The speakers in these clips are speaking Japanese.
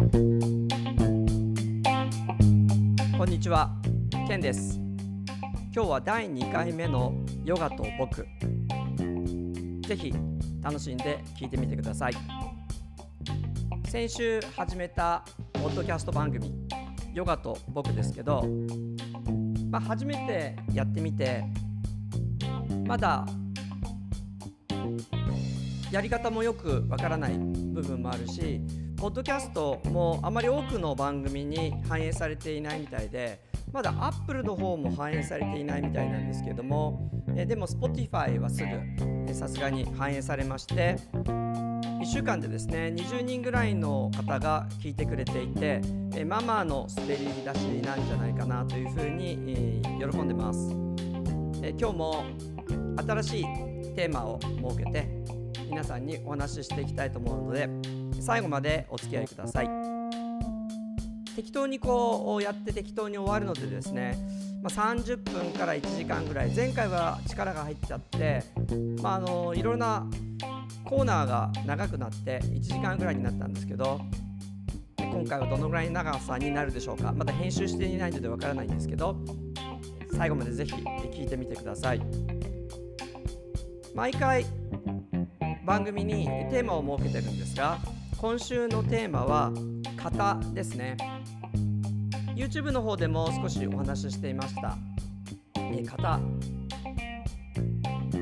こんにちは、ケンです。今日は第2回目のヨガと僕。ぜひ楽しんで聞いてみてください。先週始めたポッドキャスト番組ヨガと僕ですけど、まあ、初めてやってみてまだやり方もよくわからない部分もあるしポッドキャストもあまり多くの番組に反映されていないみたいでまだ Apple の方も反映されていないみたいなんですけどもえでも Spotify はすぐさすがに反映されまして1週間でですね20人ぐらいの方が聞いてくれていてえママの滑り出しなんじゃないかなというふうに、え喜んでます。え今日も新しいテーマを設けて皆さんにお話ししていきたいと思うので最後までお付き合いください。適当にこうやって適当に終わるのでですね、まあ、30分から1時間ぐらい前回は力が入っちゃって、まあ、あのいろんなコーナーが長くなって1時間ぐらいになったんですけど今回はどのぐらいの長さになるでしょうか。まだ編集していないのでわからないんですけど最後までぜひ聞いてみてください。毎回番組にテーマを設けてるんですが今週のテーマは型ですね。YouTube の方でも少しお話ししていました。え型。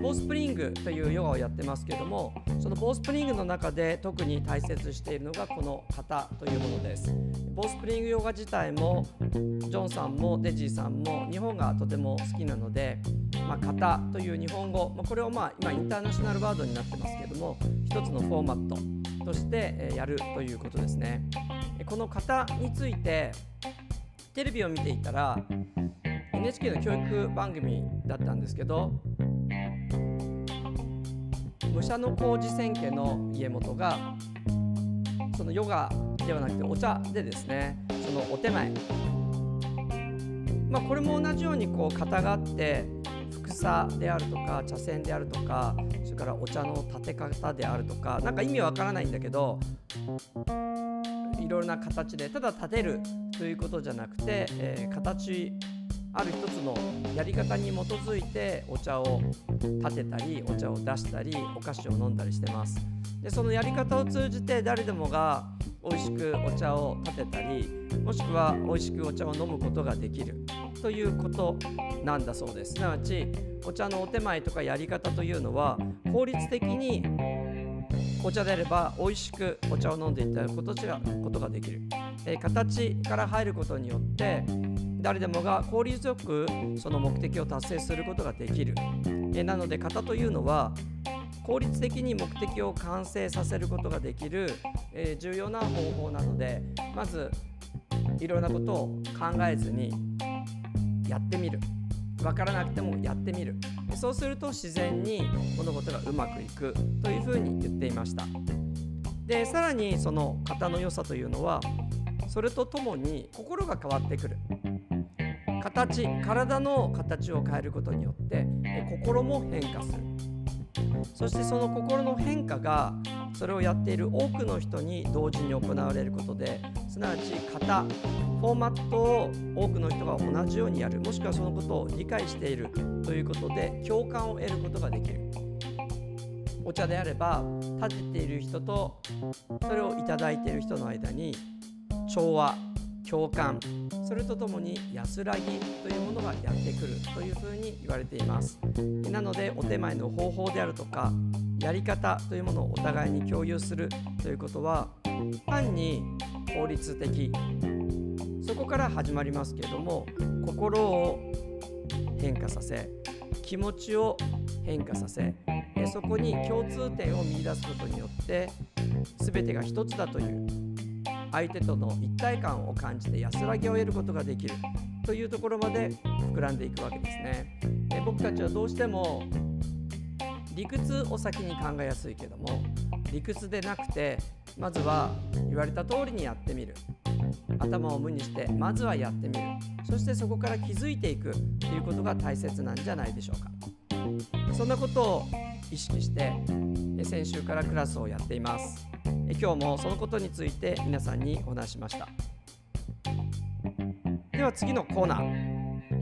ボースプリングというヨガをやってますけどもそのボースプリングの中で特に大切しているのがこの型というものです。ボースプリングヨガ自体もジョンさんもデジーさんも日本がとても好きなので、まあ、型という日本語、まあ、これをまあ今インターナショナルワードになってますけども一つのフォーマット。としてやるということですね。この型についてテレビを見ていたら NHK の教育番組だったんですけど武者の工事千家の家元がそのヨガではなくてお茶でですねそのお手前。まあこれも同じようにこう型があってさであるとか茶筅であるとかそれからお茶の立て方であるとか何か意味わからないんだけどいろいろな形でただ立てるということじゃなくて、えー、形ある一つのやり方に基づいてお茶を立てたりお茶を出したりお菓子を飲んだりしてます。でそのやり方を通じて誰でもが美味しくお茶を立てたりもしくは美味しくお茶を飲むことができる。ということなんだそうです。すなわちお茶のお手前とかやり方というのは効率的にお茶であれば美味しくお茶を飲んでいただくことができる、えー、形から入ることによって誰でもが効率よくその目的を達成することができる、えなので型というのは効率的に目的を完成させることができる、え重要な方法なのでまずいろんなことを考えずにやってみる。分からなくてもやってみる。そうすると自然に物事がうまくいくというふうに言っていました。でさらにその型の良さというのはそれとともに心が変わってくる。形体の形を変えることによって心も変化する。そしてその心の変化がそれをやっている多くの人に同時に行われることですなわち型フォーマットを多くの人が同じようにやる。もしくはそのことを理解しているということで共感を得ることができる。お茶であれば立てている人とそれを頂いている人の間に調和共感それとともに安らぎというものがやってくるというふうに言われています。なのでお手前の方法であるとかやり方というものをお互いに共有するということは単に効率的そこから始まりますけれども心を変化させ気持ちを変化させそこに共通点を見いだすことによって全てが一つだという相手との一体感を感じて安らぎを得ることができるというところまで膨らんでいくわけですね。僕たちはどうしても理屈を先に考えやすいけども理屈でなくてまずは言われた通りにやってみる。頭を無にしてまずはやってみる。そしてそこから気づいていく。ということが大切なんじゃないでしょうか。そんなことを意識して先週からクラスをやっています。今日もそのことについて皆さんにお話しました。では次のコーナー。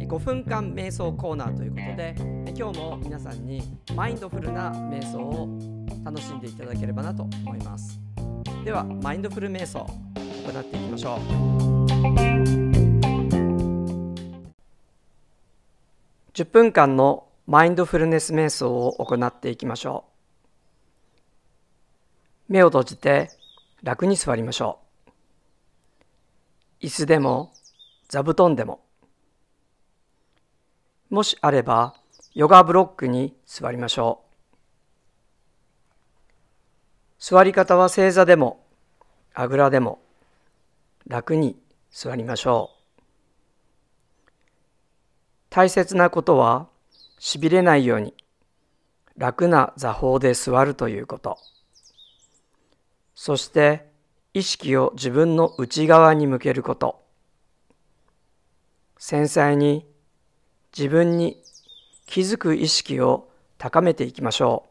5分間瞑想コーナーということで今日も皆さんにマインドフルな瞑想を楽しんでいただければなと思います。ではマインドフル瞑想行っていきましょう。10分間のマインドフルネス瞑想を行っていきましょう。目を閉じて楽に座りましょう。椅子でも座布団でも。もしあればヨガブロックに座りましょう座り方は正座でもあぐらでも楽に座りましょう。大切なことはしびれないように楽な座法で座るということ。そして意識を自分の内側に向けること。繊細に自分に気づく意識を高めていきましょう。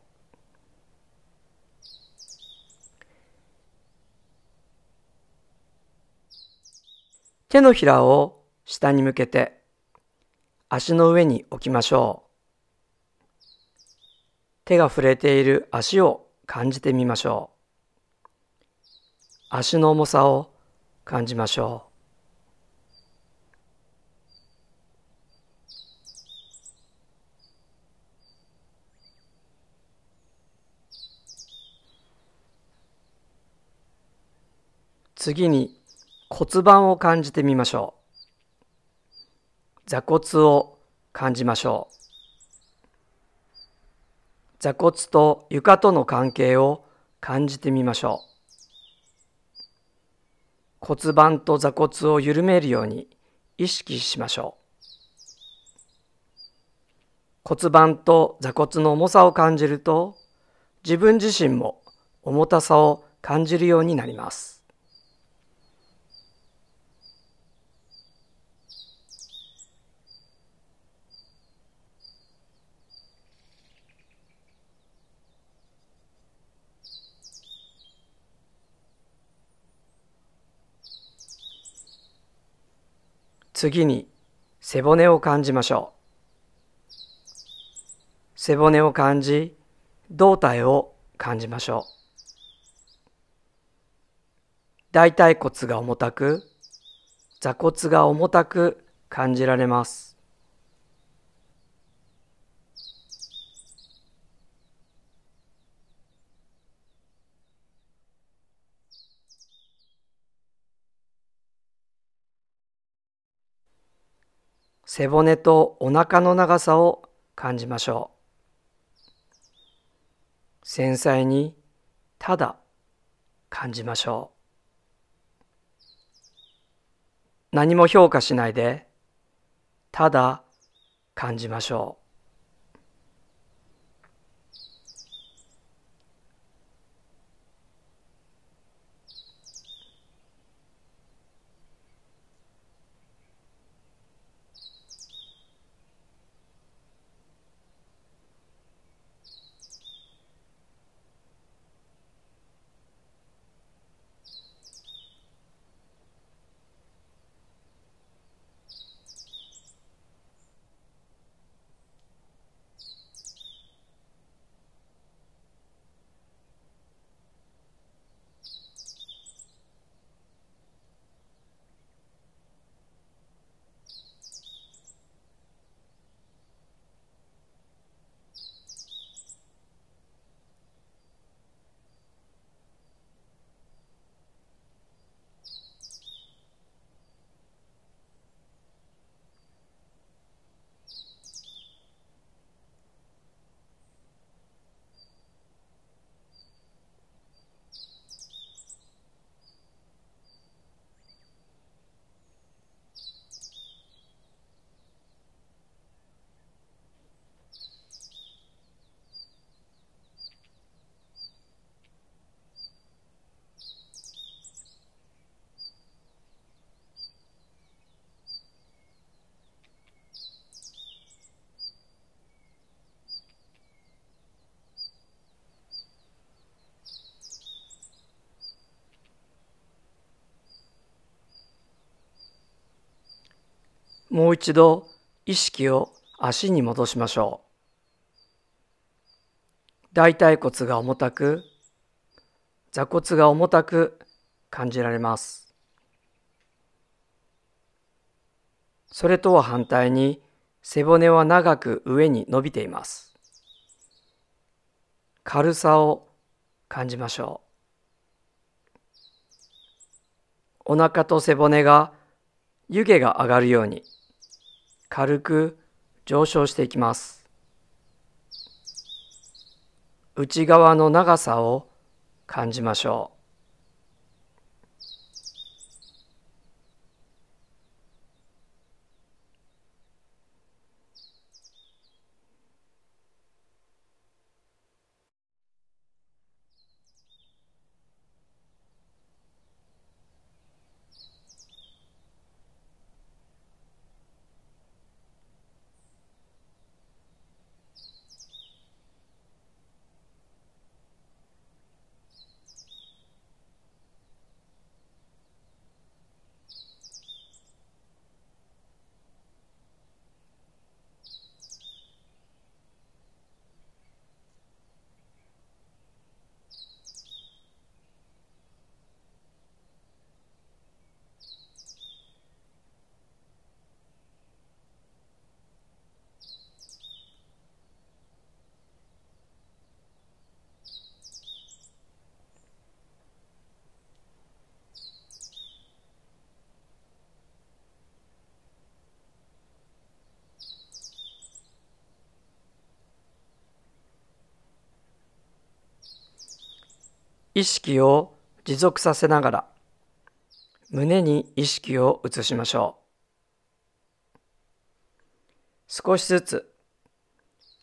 手のひらを下に向けて足の上に置きましょう。手が触れている足を感じてみましょう。足の重さを感じましょう。次に骨盤を感じてみましょう。座骨を感じましょう。座骨と床との関係を感じてみましょう。骨盤と座骨を緩めるように意識しましょう。骨盤と座骨の重さを感じると自分自身も重たさを感じるようになります。次に背骨を感じましょう。背骨を感じ、胴体を感じましょう。大腿骨が重たく、座骨が重たく感じられます。背骨とお腹の長さを感じましょう。繊細にただ感じましょう。何も評価しないでただ感じましょう。もう一度意識を足に戻しましょう。大腿骨が重たく、座骨が重たく感じられます。それとは反対に背骨は長く上に伸びています。軽さを感じましょう。お腹と背骨が湯気が上がるように軽く上昇していきます。内側の長さを感じましょう。意識を持続させながら胸に意識を移しましょう。少しずつ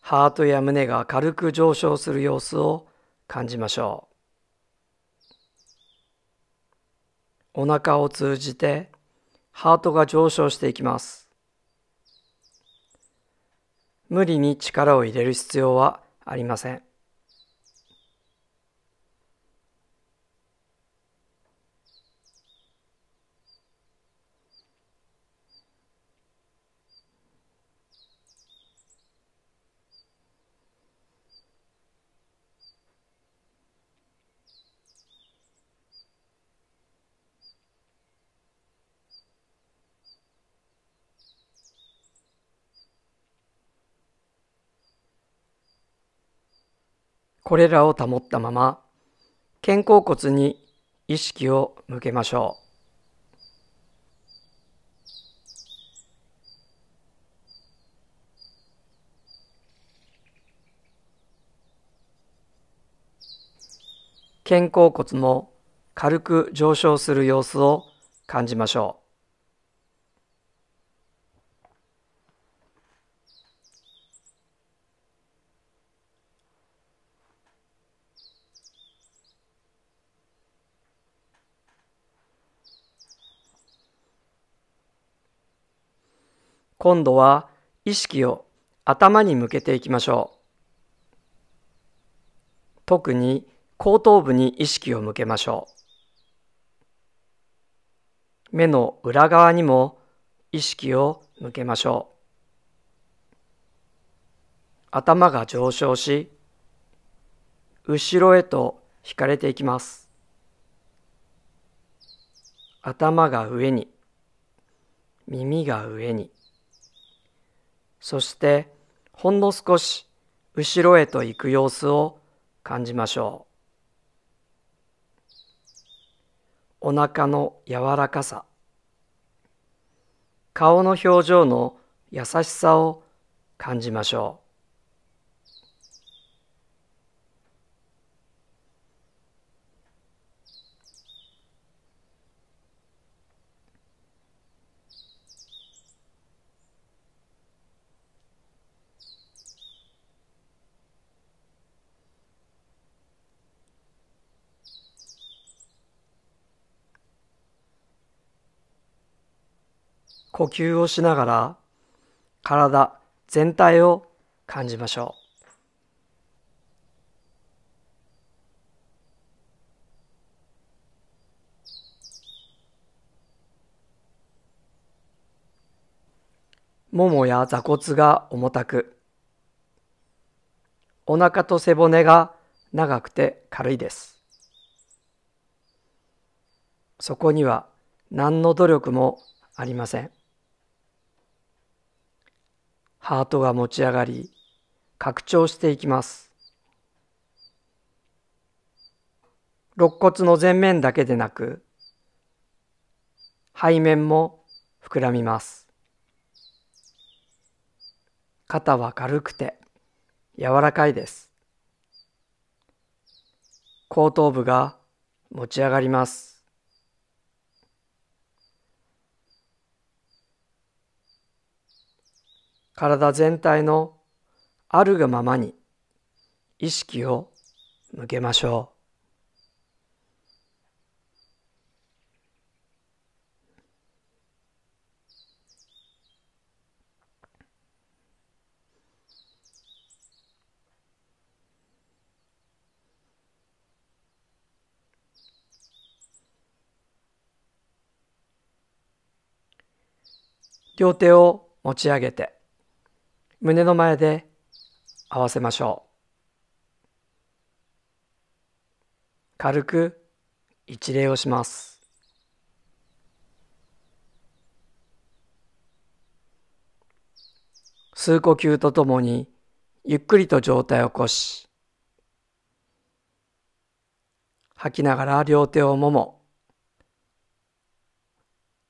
ハートや胸が軽く上昇する様子を感じましょう。お腹を通じてハートが上昇していきます。無理に力を入れる必要はありません。これらを保ったまま肩甲骨に意識を向けましょう。肩甲骨も軽く上昇する様子を感じましょう。今度は意識を頭に向けていきましょう。特に後頭部に意識を向けましょう。目の裏側にも意識を向けましょう。頭が上昇し、後ろへと引かれていきます。頭が上に、耳が上に。そしてほんの少し後ろへと行く様子を感じましょう。お腹の柔らかさ、顔の表情の優しさを感じましょう。呼吸をしながら体全体を感じましょう。ももや座骨が重たく、お腹と背骨が長くて軽いです。そこには何の努力もありません。ハートが持ち上がり、拡張していきます。肋骨の前面だけでなく、背面も膨らみます。肩は軽くて柔らかいです。後頭部が持ち上がります。体全体のあるがままに意識を向けましょう。両手を持ち上げて胸の前で合わせましょう。軽く一礼をします。数呼吸とともにゆっくりと上体を起こし吐きながら両手をもも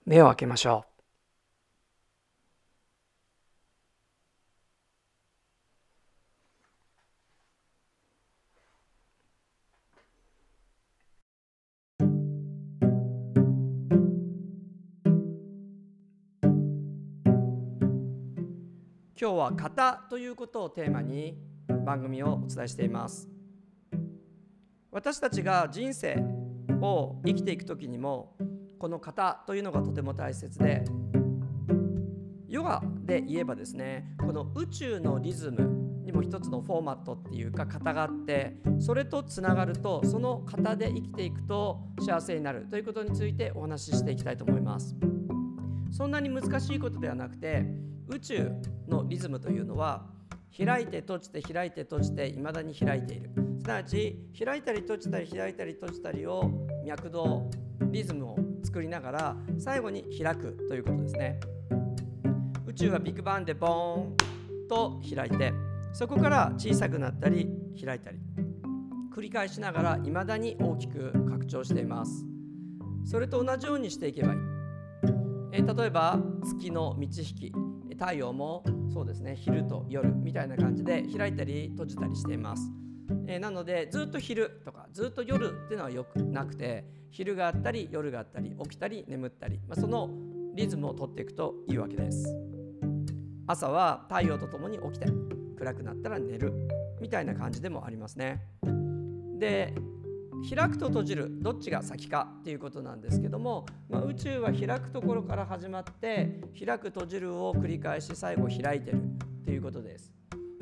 目を開けましょう。今日は型ということをテーマに番組をお伝えしています。私たちが人生を生きていく時にもこの型というのがとても大切でヨガで言えばですねこの宇宙のリズムにも一つのフォーマットっていうか型があってそれとつながるとその型で生きていくと幸せになるということについてお話ししていきたいと思います。そんなに難しいことではなくて宇宙のリズムというのは開いて閉じて開いて閉じていまだに開いている。すなわち開いたり閉じたり開いたり閉じたりを脈動リズムを作りながら最後に開くということですね。宇宙はビッグバンでボーンと開いてそこから小さくなったり開いたり繰り返しながら未だに大きく拡張しています。それと同じようにしていけばいい。え例えば月の満ち引き。太陽もそうですね昼と夜みたいな感じで開いたり閉じたりしています。えー、なのでずっと昼とかずっと夜っていうのはよくなくて昼があったり夜があったり起きたり眠ったり、まあ、そのリズムをとっていくといいわけです。朝は太陽とともに起きて暗くなったら寝るみたいな感じでもありますね。で開くと閉じるどっちが先かっていうことなんですけども、まあ、宇宙は開くところから始まって開く閉じるを繰り返し最後開いてるっていうことです。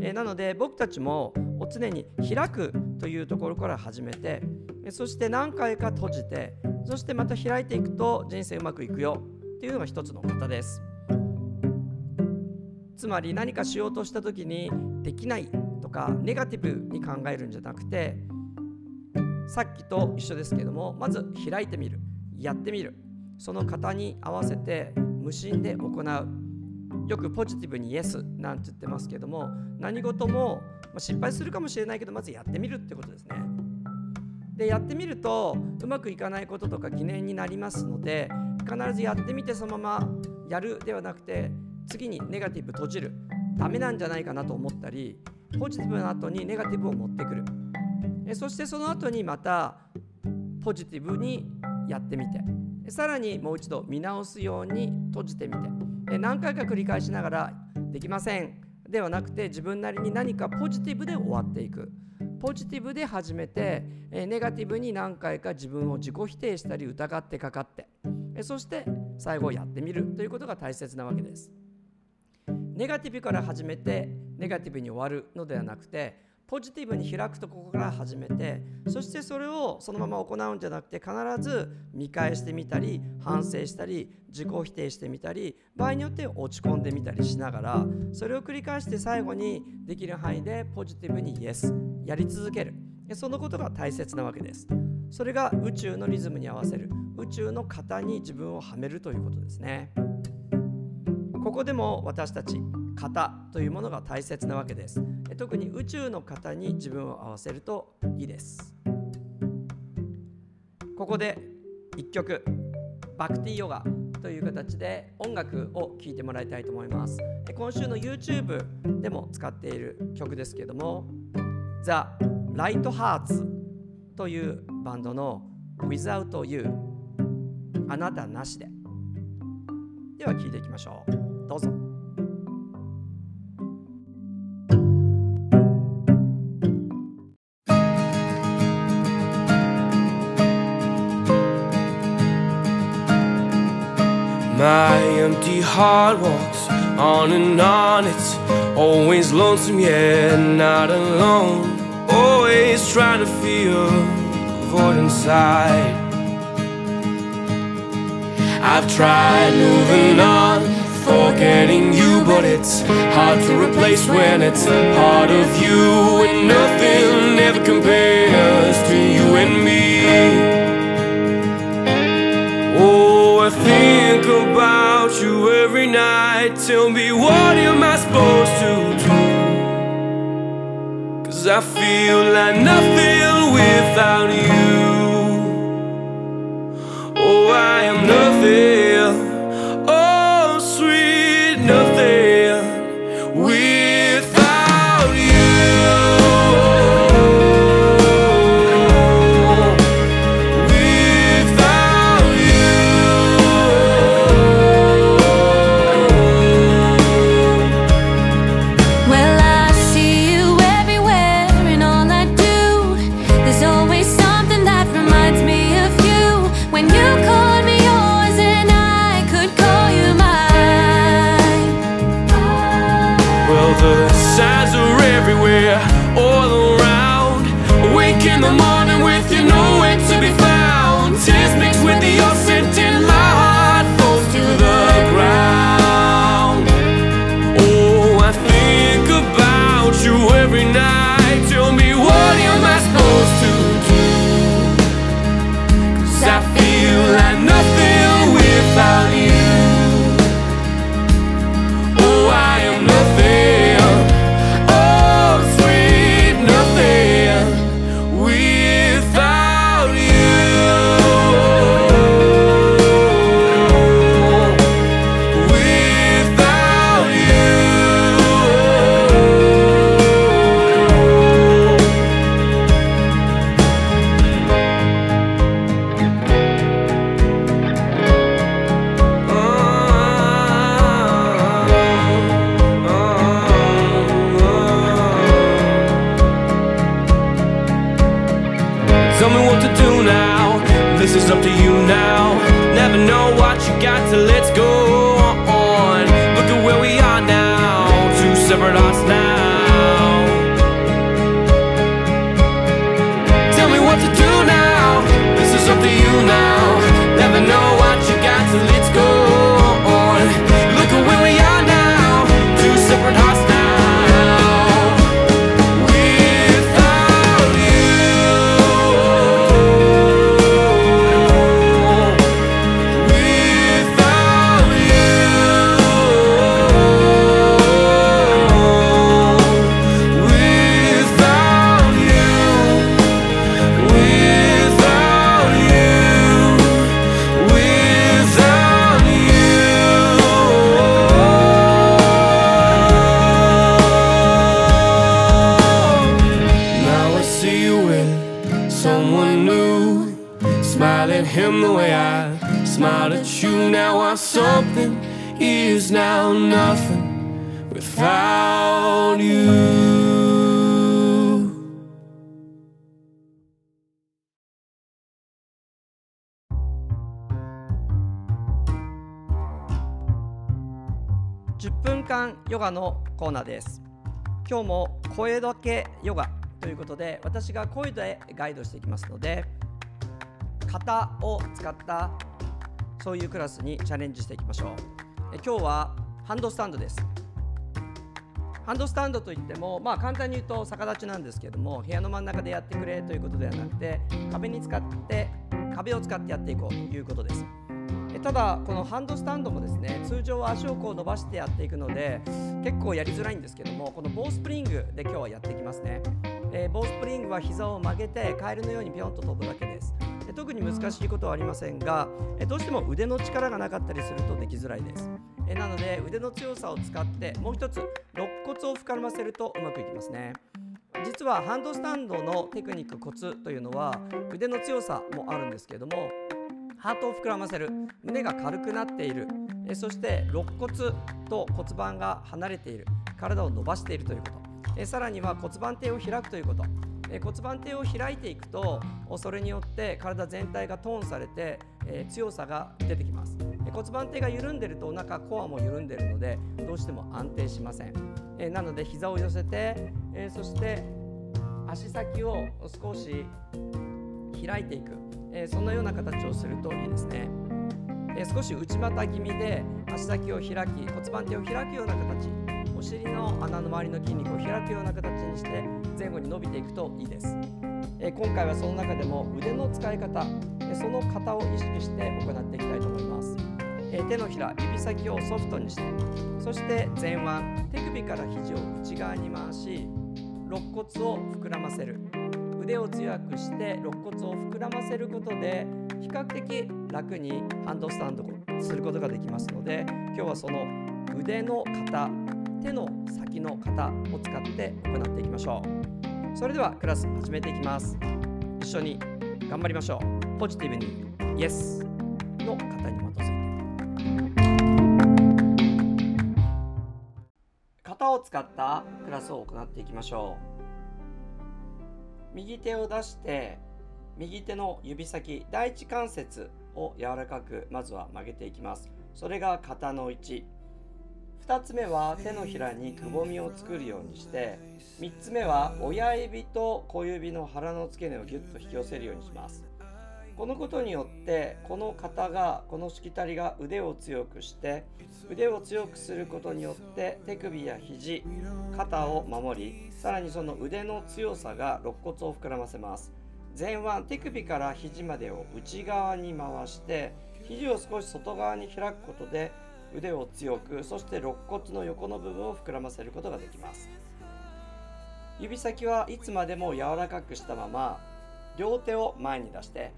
えなので僕たちも常に開くというところから始めてそして何回か閉じてそしてまた開いていくと人生うまくいくよっていうのが一つの方です。つまり何かしようとした時にできないとかネガティブに考えるんじゃなくてさっきと一緒ですけどもまず開いてみる。やってみる。その型に合わせて無心で行う。よくポジティブにイエスなんて言ってますけども何事も失敗するかもしれないけどまずやってみるってことですね。でやってみるとうまくいかないこととか疑念になりますので必ずやってみてそのままやるではなくて次にネガティブ閉じる。ダメなんじゃないかなと思ったりポジティブな後にネガティブを持ってくる。そしてその後にまたポジティブにやってみてさらにもう一度見直すように閉じてみて何回か繰り返しながらできません。ではなくて自分なりに何かポジティブで終わっていく。ポジティブで始めてネガティブに何回か自分を自己否定したり疑ってかかってそして最後やってみるということが大切なわけです。ネガティブから始めてネガティブに終わるのではなくてポジティブに開くところから始めてそしてそれをそのまま行うんじゃなくて必ず見返してみたり反省したり自己否定してみたり場合によって落ち込んでみたりしながらそれを繰り返して最後にできる範囲でポジティブにイエスやり続ける。そのことが大切なわけです。それが宇宙のリズムに合わせる。宇宙の型に自分をはめるということですね。ここでも私たち型というものが大切なわけです。特に宇宙の型に自分を合わせるといいです。ここで1曲バクティヨガという形で音楽を聴いてもらいたいと思います。今週の YouTube でも使っている曲ですけども The Light Hearts というバンドの Without You あなたなしで。では聴いていきましょう。どうぞ。Heart walks on and on. It's always lonesome, yet not alone. Always trying to feel a void inside. I've tried moving on, forgetting you, but it's hard to replace when it's a part of you, and nothing ever compares to you and me. Oh, I think about every night. Tell me, what am I supposed to do? Cause I feel like nothing without you. Oh, I am nothing. Now. 10分間ヨガのコーナーです。今日も声だけヨガということで私が声でガイドしていきますので型を使ったそういうクラスにチャレンジしていきましょう。え今日はハンドスタンドです。ハンドスタンドといっても、まあ、簡単に言うと逆立ちなんですけども部屋の真ん中でやってくれということではなくて壁に使って壁を使ってやっていこうということです。ただこのハンドスタンドもですね通常は足をこう伸ばしてやっていくので結構やりづらいんですけどもこのボースプリングで今日はやっていきますね、えーボースプリングは膝を曲げてカエルのようにピョンと飛ぶだけです。え特に難しいことはありませんがえどうしても腕の力がなかったりするとできづらいです。えなので腕の強さを使ってもう一つ肋骨を膨らませるとうまくいきますね。実はハンドスタンドのテクニックコツというのは腕の強さもあるんですけれどもハートを膨らませる。胸が軽くなっている。えそして肋骨と骨盤が離れている。体を伸ばしているということ。えさらには骨盤底を開くということ。え骨盤底を開いていくとそれによって体全体がトーンされて、え強さが出てきます。え骨盤底が緩んでるとお腹コアも緩んでるのでどうしても安定しません。えなので膝を寄せて、えそして足先を少し開いていく、えーそのような形をするといいですね、えー少し内股気味で足先を開き骨盤底を開くような形お尻の穴の周りの筋肉を開くような形にして前後に伸びていくといいです、えー今回はその中でも腕の使い方えーその型を意識して行っていきたいと思います。えー手のひら指先をソフトにしてそして前腕手首から肘を内側に回し肋骨を膨らませる。腕を強くして肋骨を膨らませることで比較的楽にハンドスタンドすることができますので今日はその腕の型手の先の型を使って行っていきましょう。それではクラス始めていきます。一緒に頑張りましょう。ポジティブに Yes の型に基づいて。型を使ったクラスを行っていきましょう。右手を出して右手の指先第一関節を柔らかくまずは曲げていきます。それが型の1 2つ目は手のひらにくぼみを作るようにして3つ目は親指と小指の腹の付け根をギュッと引き寄せるようにしますこのことによってこの肩がこのしきたりが腕を強くして腕を強くすることによって手首や肘肩を守りさらにその腕の強さが肋骨を膨らませます。前腕手首から肘までを内側に回して肘を少し外側に開くことで腕を強くそして肋骨の横の部分を膨らませることができます。指先はいつまでも柔らかくしたまま両手を前に出して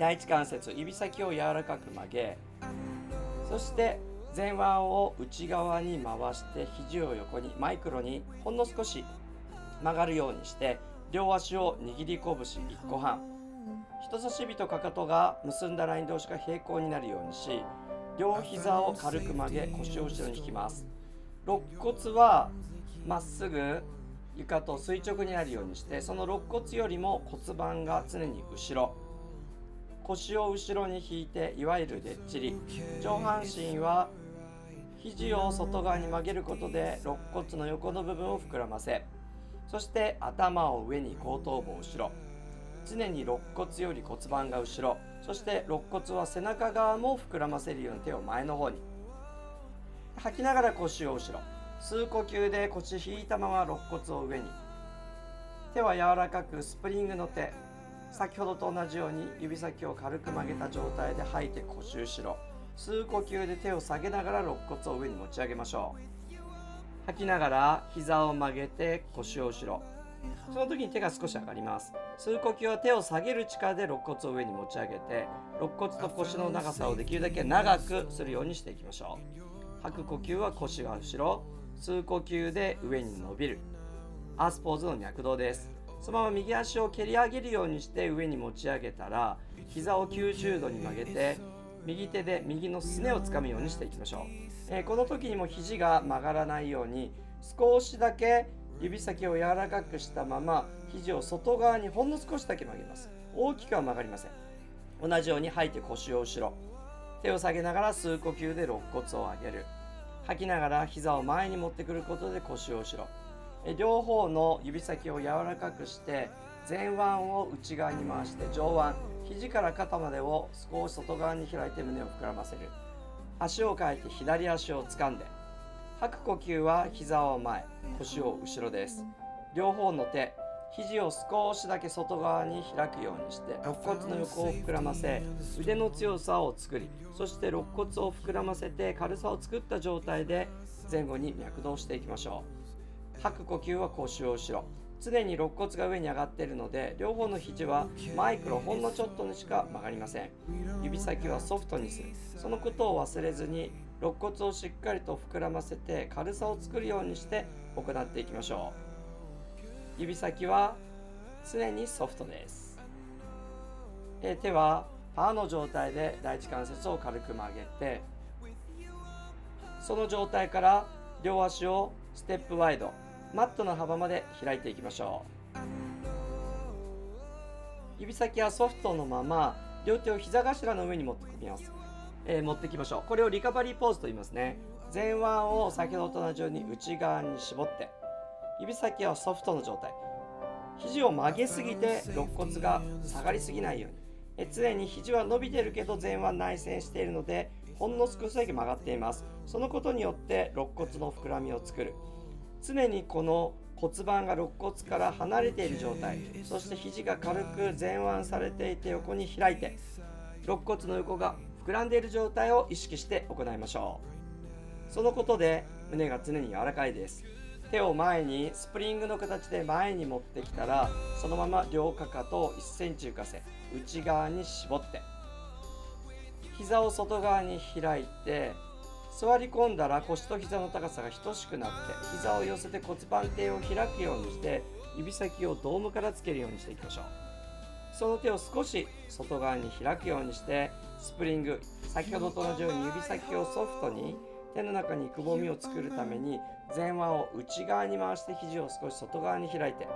第一関節指先を柔らかく曲げそして前腕を内側に回して肘を横にマイクロにほんの少し曲がるようにして両足を握り拳1個半。人差し指とかかとが結んだライン同士が平行になるようにし両膝を軽く曲げ腰を後ろに引きます。肋骨はまっすぐ床と垂直になるようにしてその肋骨よりも骨盤が常に後ろ。腰を後ろに引いていわゆるでっちり。上半身は肘を外側に曲げることで肋骨の横の部分を膨らませそして頭を上に後頭部を後ろ。常に肋骨より骨盤が後ろ。そして肋骨は背中側も膨らませるように手を前の方に。吐きながら腰を後ろ。吸う呼吸で腰引いたまま肋骨を上に。手は柔らかくスプリングの手。先ほどと同じように指先を軽く曲げた状態で吐いて腰後ろ。吸う呼吸で手を下げながら肋骨を上に持ち上げましょう。吐きながら膝を曲げて腰を後ろ。その時に手が少し上がります。吸う呼吸は手を下げる力で肋骨を上に持ち上げて肋骨と腰の長さをできるだけ長くするようにしていきましょう。吐く呼吸は腰が後ろ。吸う呼吸で上に伸びる。アースポーズの脈動です。そのまま右足を蹴り上げるようにして上に持ち上げたら膝を90度に曲げて右手で右のすねをつかむようにしていきましょう、えーこの時にも肘が曲がらないように少しだけ指先を柔らかくしたまま肘を外側にほんの少しだけ曲げます。大きくは曲がりません。同じように吐いて腰を後ろ。手を下げながら吸う呼吸で肋骨を上げる。吐きながら膝を前に持ってくることで腰を後ろ。両方の指先を柔らかくして前腕を内側に回して上腕肘から肩までを少し外側に開いて胸を膨らませる。足を変えて左足を掴んで吐く呼吸は膝を前腰を後ろです。両方の手肘を少しだけ外側に開くようにして肋骨の横を膨らませ腕の強さを作りそして肋骨を膨らませて軽さを作った状態で前後に脈動していきましょう。吐く呼吸は腰を後ろ。常に肋骨が上に上がっているので両方の肘はマイクロほんのちょっとにしか曲がりません。指先はソフトにする。そのことを忘れずに肋骨をしっかりと膨らませて軽さを作るようにして行っていきましょう。指先は常にソフトです。え手はパーの状態で第一関節を軽く曲げてその状態から両足をステップワイド。マットの幅まで開いていきましょう。指先はソフトのまま両手を膝頭の上に持ってきます、えー、持ってきましょう。これをリカバリーポーズと言いますね。前腕を先ほどと同じように内側に絞って指先はソフトの状態。肘を曲げすぎて肋骨が下がりすぎないように。え常に肘は伸びてるけど前腕内旋しているのでほんの少しだけ曲がっています。そのことによって肋骨の膨らみを作る。常にこの骨盤が肋骨から離れている状態。そして肘が軽く前腕されていて横に開いて肋骨の横が膨らんでいる状態を意識して行いましょう。そのことで胸が常に柔らかいです。手を前にスプリングの形で前に持ってきたらそのまま両かかとを1センチ浮かせ内側に絞って膝を外側に開いて座り込んだら腰と膝の高さが等しくなって膝を寄せて骨盤底を開くようにして指先をドームからつけるようにしていきましょう。その手を少し外側に開くようにしてスプリング先ほどと同じように指先をソフトに手の中にくぼみを作るために前腕を内側に回して肘を少し外側に開いて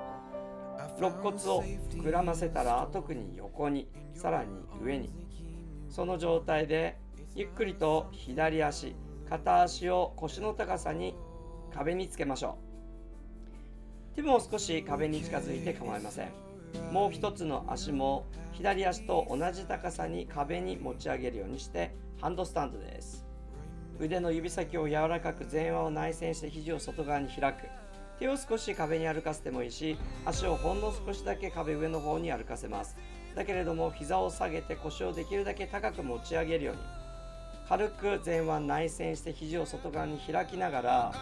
肋骨を膨らませたら特に横にさらに上に。その状態でゆっくりと左足片足を腰の高さに壁につけましょう。手も少し壁に近づいて構いません。もう一つの足も左足と同じ高さに壁に持ち上げるようにしてハンドスタンドです。腕の指先を柔らかく前腕を内旋して肘を外側に開く。手を少し壁に歩かせてもいいし足をほんの少しだけ壁上の方に歩かせます。だけれども膝を下げて腰をできるだけ高く持ち上げるように。軽く前腕内旋して肘を外側に開きながら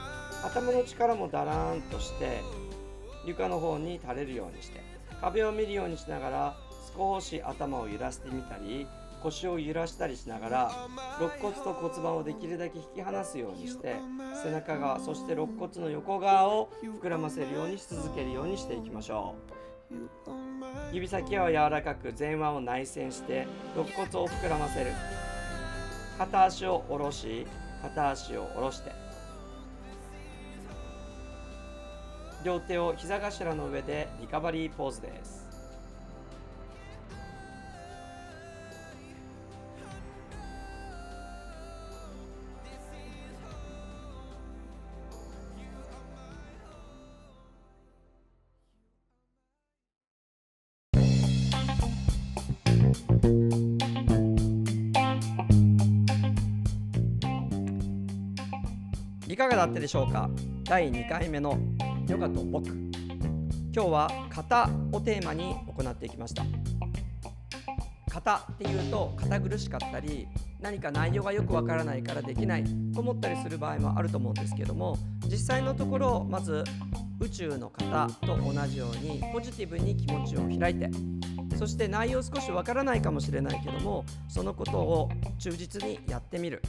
頭の力もだらーんとして床の方に垂れるようにして壁を見るようにしながら少し頭を揺らしてみたり腰を揺らしたりしながら肋骨と骨盤をできるだけ引き離すようにして背中側そして肋骨の横側を膨らませるようにし続けるようにしていきましょう。指先は柔らかく前腕を内旋して肋骨を膨らませる。片足を下ろし片足を下ろして。両手を膝頭の上でリカバリーポーズです。いかがだったでしょうか？第2回目のヨガと僕。今日は型をテーマに行っていきました。型っていうと堅苦しかったり何か内容がよくわからないからできないと思ったりする場合もあると思うんですけども実際のところまず宇宙の方と同じようにポジティブに気持ちを開いてそして内容少しわからないかもしれないけどもそのことを忠実にやってみる。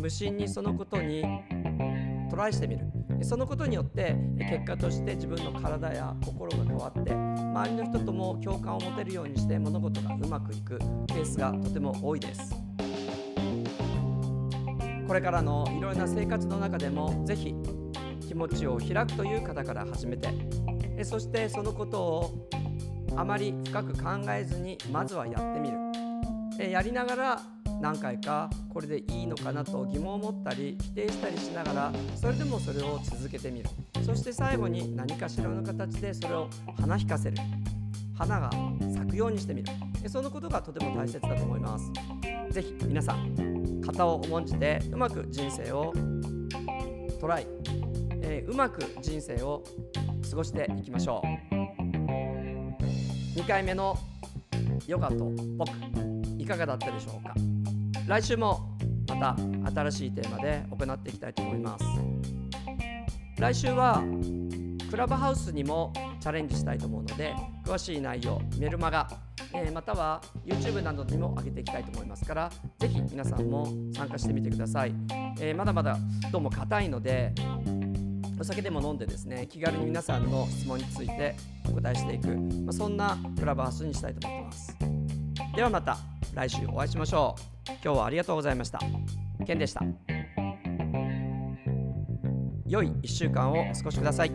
無心にそのことにトライしてみる。そのことによって結果として自分の体や心が変わって周りの人とも共感を持てるようにして物事がうまくいくケースがとても多いです。これからのいろいろな生活の中でもぜひ気持ちを開くという方から始めてそしてそのことをあまり深く考えずにまずはやってみる。やりながら何回かこれでいいのかなと疑問を持ったり否定したりしながらそれでもそれを続けてみる。そして最後に何かしらの形でそれを花引かせる。花が咲くようにしてみる。そのことがとても大切だと思います。ぜひ皆さん型を重んじてうまく人生をトライ、えー、うまく人生を過ごしていきましょう。2回目のヨガと僕いかがだったでしょうか？来週もまた新しいテーマで行っていきたいと思います。来週はクラブハウスにもチャレンジしたいと思うので詳しい内容メルマガ、えー、または YouTube などにも上げていきたいと思いますからぜひ皆さんも参加してみてください、えー、まだまだどうも硬いのでお酒でも飲んでですね気軽に皆さんの質問についてお答えしていく、まあ、そんなクラブハウスにしたいと思ってます。ではまた。来週お会いしましょう。今日はありがとうございました。ケンでした。良い1週間をお過ごしください。